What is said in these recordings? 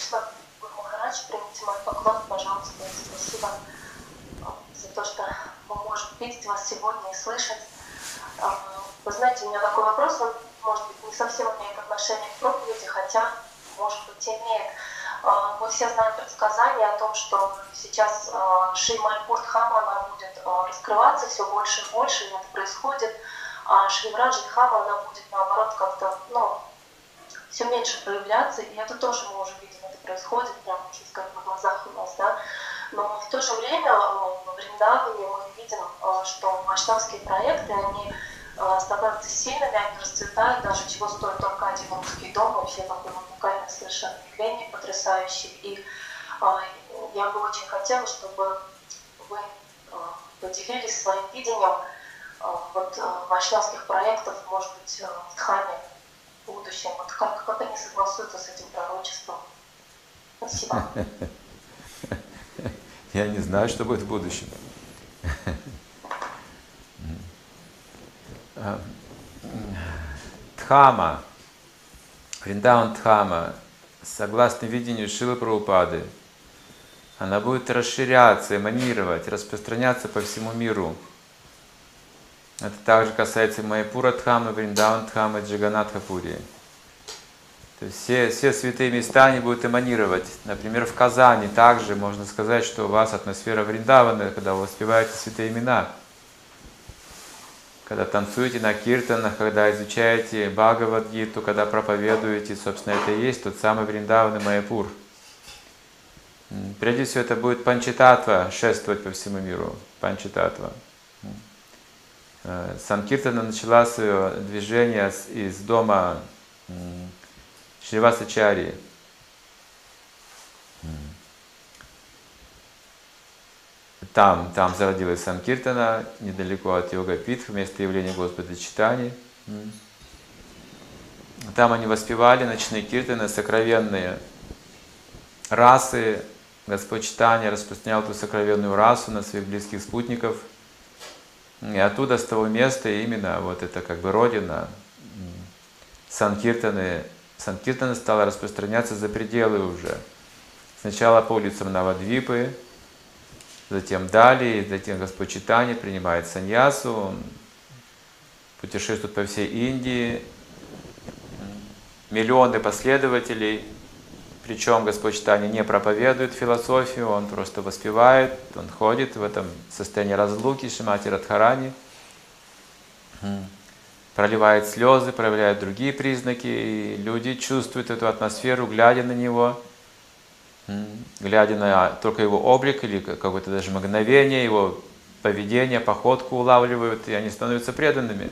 Кришна, Махарадж, примите мой поклон, пожалуйста, спасибо за то, что мы можем видеть вас сегодня и слышать. Вы знаете, у меня такой вопрос, он, может быть, не совсем имеет отношение к проповеди, хотя, может быть, имеет. Мы все знаем предсказания о том, что сейчас Шри Мальпуртхама она будет раскрываться все больше и больше, и это происходит. А Шривраджи Дхама она будет, наоборот, как-то, ну, все меньше проявляться, и это тоже мы уже видим, это происходит прямо, можно сказать, на глазах у нас, да. Но в то же время в Вриндаване мы видим, что вайшнавские проекты, они становятся сильными, они расцветают, даже чего стоит только один русский дом, вообще такой уникальный совершенно явление, потрясающий. И я бы очень хотела, чтобы вы поделились своим видением вот вайшнавских проектов, может быть, в Дхаме в будущем. Вот как, как они согласуются с этим пророчеством? Спасибо. Я не знаю, что будет в будущем. Дхама, Вриндаун Дхама, согласно видению Шилы Прабхупады, она будет расширяться, эманировать, распространяться по всему миру. Это также касается Майпура Дхамы, Вриндаун Дхамы, Джаганатхапури. То есть все, все святые места они будут эманировать. Например, в Казани также можно сказать, что у вас атмосфера Вриндавана, когда вы воспеваете святые имена. Когда танцуете на киртанах, когда изучаете Бхагавадгиту, когда проповедуете, собственно, это и есть тот самый Вриндаван и Майяпур. Прежде всего, это будет панчитатва шествовать по всему миру. Панчитатва. Э, Санкиртана начала свое движение из дома Шривасачари. Там, там зародилась Санкиртана, недалеко от Йога Питх, место явления Господа Читани. Там они воспевали ночные киртаны, сокровенные расы. Господь Читания распространял эту сокровенную расу на своих близких спутников – и оттуда, с того места, именно вот это как бы родина Санкиртаны, Санкиртана стала распространяться за пределы уже. Сначала по улицам Навадвипы, затем далее, затем Господь Читани принимает саньясу, путешествует по всей Индии, миллионы последователей – причем Господь Читания не проповедует философию, он просто воспевает, он ходит в этом состоянии разлуки Шимати Радхарани, проливает слезы, проявляет другие признаки, и люди чувствуют эту атмосферу, глядя на него, глядя на только его облик или какое-то даже мгновение, его поведение, походку улавливают, и они становятся преданными.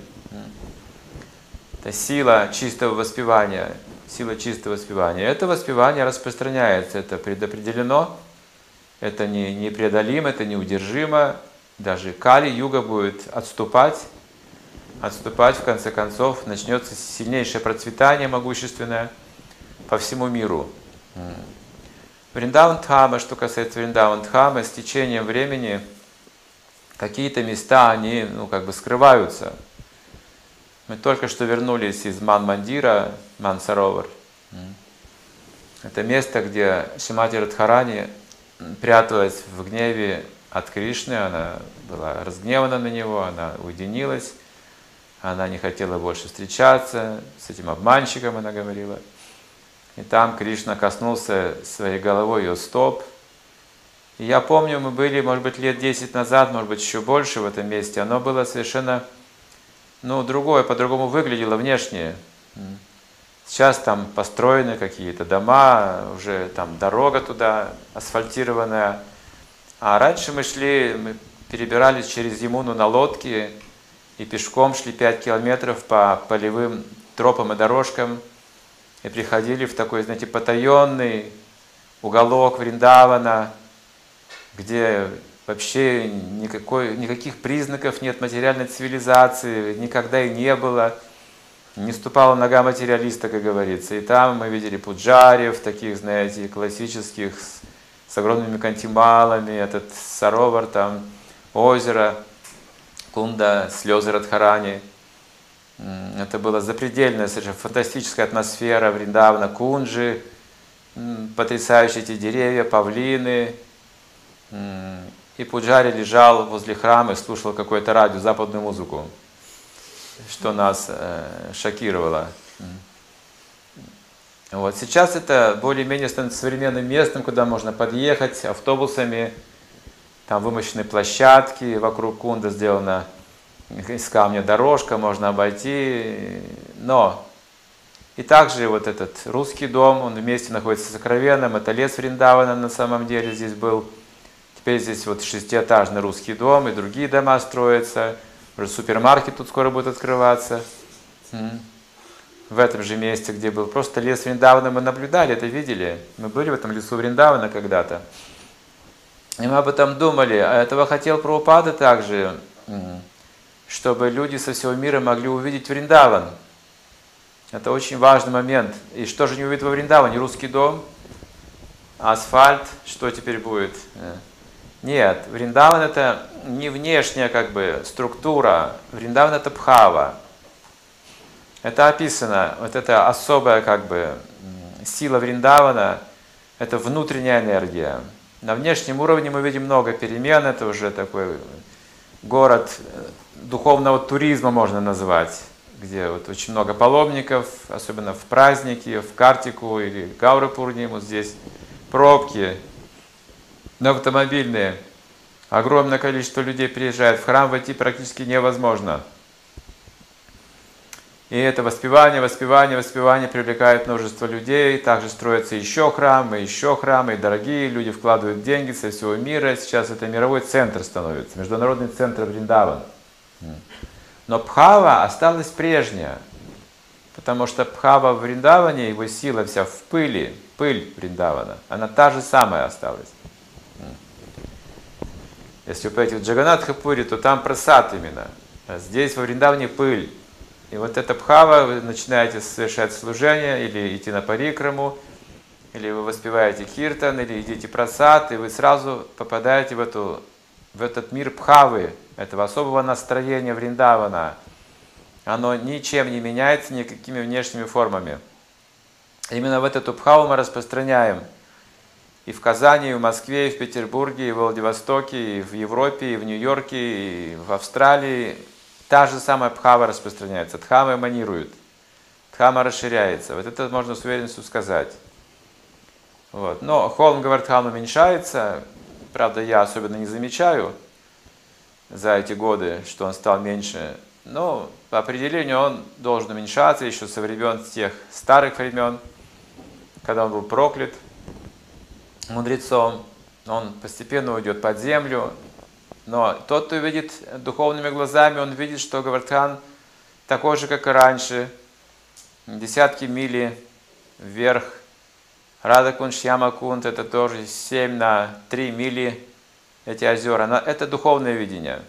Это сила чистого воспевания – сила чистого воспевания. Это воспевание распространяется, это предопределено, это не, непреодолимо, это неудержимо. Даже Кали, Юга будет отступать, отступать, в конце концов, начнется сильнейшее процветание могущественное по всему миру. Вриндаван Дхама, что касается Вриндаван Дхама, с течением времени какие-то места, они ну, как бы скрываются – мы только что вернулись из Ман-Мандира, Мансаровар. Это место, где Шимати Радхарани пряталась в гневе от Кришны, она была разгневана на него, она уединилась, она не хотела больше встречаться с этим обманщиком, она говорила. И там Кришна коснулся своей головой ее стоп. И я помню, мы были, может быть, лет 10 назад, может быть, еще больше в этом месте. Оно было совершенно ну, другое, по-другому выглядело внешне. Сейчас там построены какие-то дома, уже там дорога туда асфальтированная. А раньше мы шли, мы перебирались через Емуну на лодке и пешком шли 5 километров по полевым тропам и дорожкам и приходили в такой, знаете, потаенный уголок Вриндавана, где вообще никакой, никаких признаков нет материальной цивилизации, никогда и не было. Не ступала нога материалиста, как говорится. И там мы видели пуджарев, таких, знаете, классических, с, с огромными кантималами, этот саровар, там озеро, кунда, слезы Радхарани. Это была запредельная, совершенно фантастическая атмосфера Вриндавна, кунджи, потрясающие эти деревья, павлины. И Пуджари лежал возле храма и слушал какое-то радио, западную музыку, что нас э, шокировало. Вот. Сейчас это более-менее становится современным местом, куда можно подъехать автобусами, там вымощены площадки, вокруг кунда сделана из камня дорожка, можно обойти, но и также вот этот русский дом, он вместе находится с сокровенным, это лес Вриндавана на самом деле здесь был. Теперь здесь вот шестиэтажный русский дом и другие дома строятся. Уже супермаркет тут скоро будет открываться. В этом же месте, где был просто лес Вриндавана, мы наблюдали, это видели. Мы были в этом лесу Вриндавана когда-то. И мы об этом думали. А этого хотел Прабхупада также, чтобы люди со всего мира могли увидеть Вриндаван. Это очень важный момент. И что же не увидит во Вриндаване? Русский дом, асфальт, что теперь будет? Нет, Вриндаван это не внешняя как бы структура, Вриндаван это пхава. Это описано, вот эта особая как бы сила Вриндавана, это внутренняя энергия. На внешнем уровне мы видим много перемен, это уже такой город э, духовного туризма можно назвать где вот очень много паломников, особенно в праздники, в Картику или Гауры Пурниму здесь пробки, но автомобильные. Огромное количество людей приезжает, в храм войти практически невозможно. И это воспевание, воспевание, воспевание привлекает множество людей. Также строятся еще храмы, еще храмы, и дорогие люди вкладывают деньги со всего мира. Сейчас это мировой центр становится, международный центр Вриндаван. Но Пхава осталась прежняя, потому что Пхава в Вриндаване, его сила вся в пыли, пыль Вриндавана, она та же самая осталась. Если вы пойдете в Джаганатхапури, то там просад именно. А здесь во Вриндаване пыль. И вот эта Пхава, вы начинаете совершать служение, или идти на парикраму, или вы воспеваете киртан, или идите просад, и вы сразу попадаете в, эту, в этот мир Пхавы, этого особого настроения Вриндавана, оно ничем не меняется никакими внешними формами. Именно в эту тупхаву мы распространяем и в Казани, и в Москве, и в Петербурге, и в Владивостоке, и в Европе, и в Нью-Йорке, и в Австралии. Та же самая пхава распространяется. Дхама эманирует. Дхама расширяется. Вот это можно с уверенностью сказать. Вот. Но холм Гавардхана уменьшается. Правда, я особенно не замечаю за эти годы, что он стал меньше. Но по определению он должен уменьшаться еще со времен тех старых времен, когда он был проклят мудрецом. Он постепенно уйдет под землю. Но тот, кто видит духовными глазами, он видит, что Гавардхан такой же, как и раньше, десятки мили вверх. Радакунт, Шьямакунт, это тоже 7 на 3 мили эти озера, это духовное видение.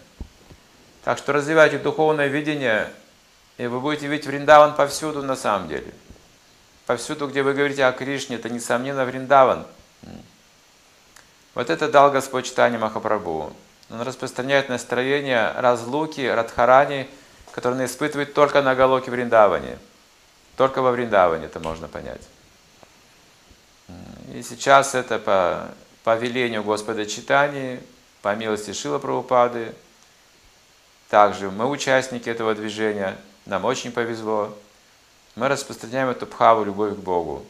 Так что развивайте духовное видение, и вы будете видеть Вриндаван повсюду на самом деле. Повсюду, где вы говорите о Кришне, это несомненно Вриндаван. Вот это дал Господь читание Махапрабху. Он распространяет настроение разлуки, радхарани, которые он испытывает только на Галоке Вриндаване. Только во Вриндаване это можно понять. И сейчас это по по велению Господа Читания, по милости Шила Прабхупады. Также мы участники этого движения, нам очень повезло. Мы распространяем эту пхаву, любовь к Богу.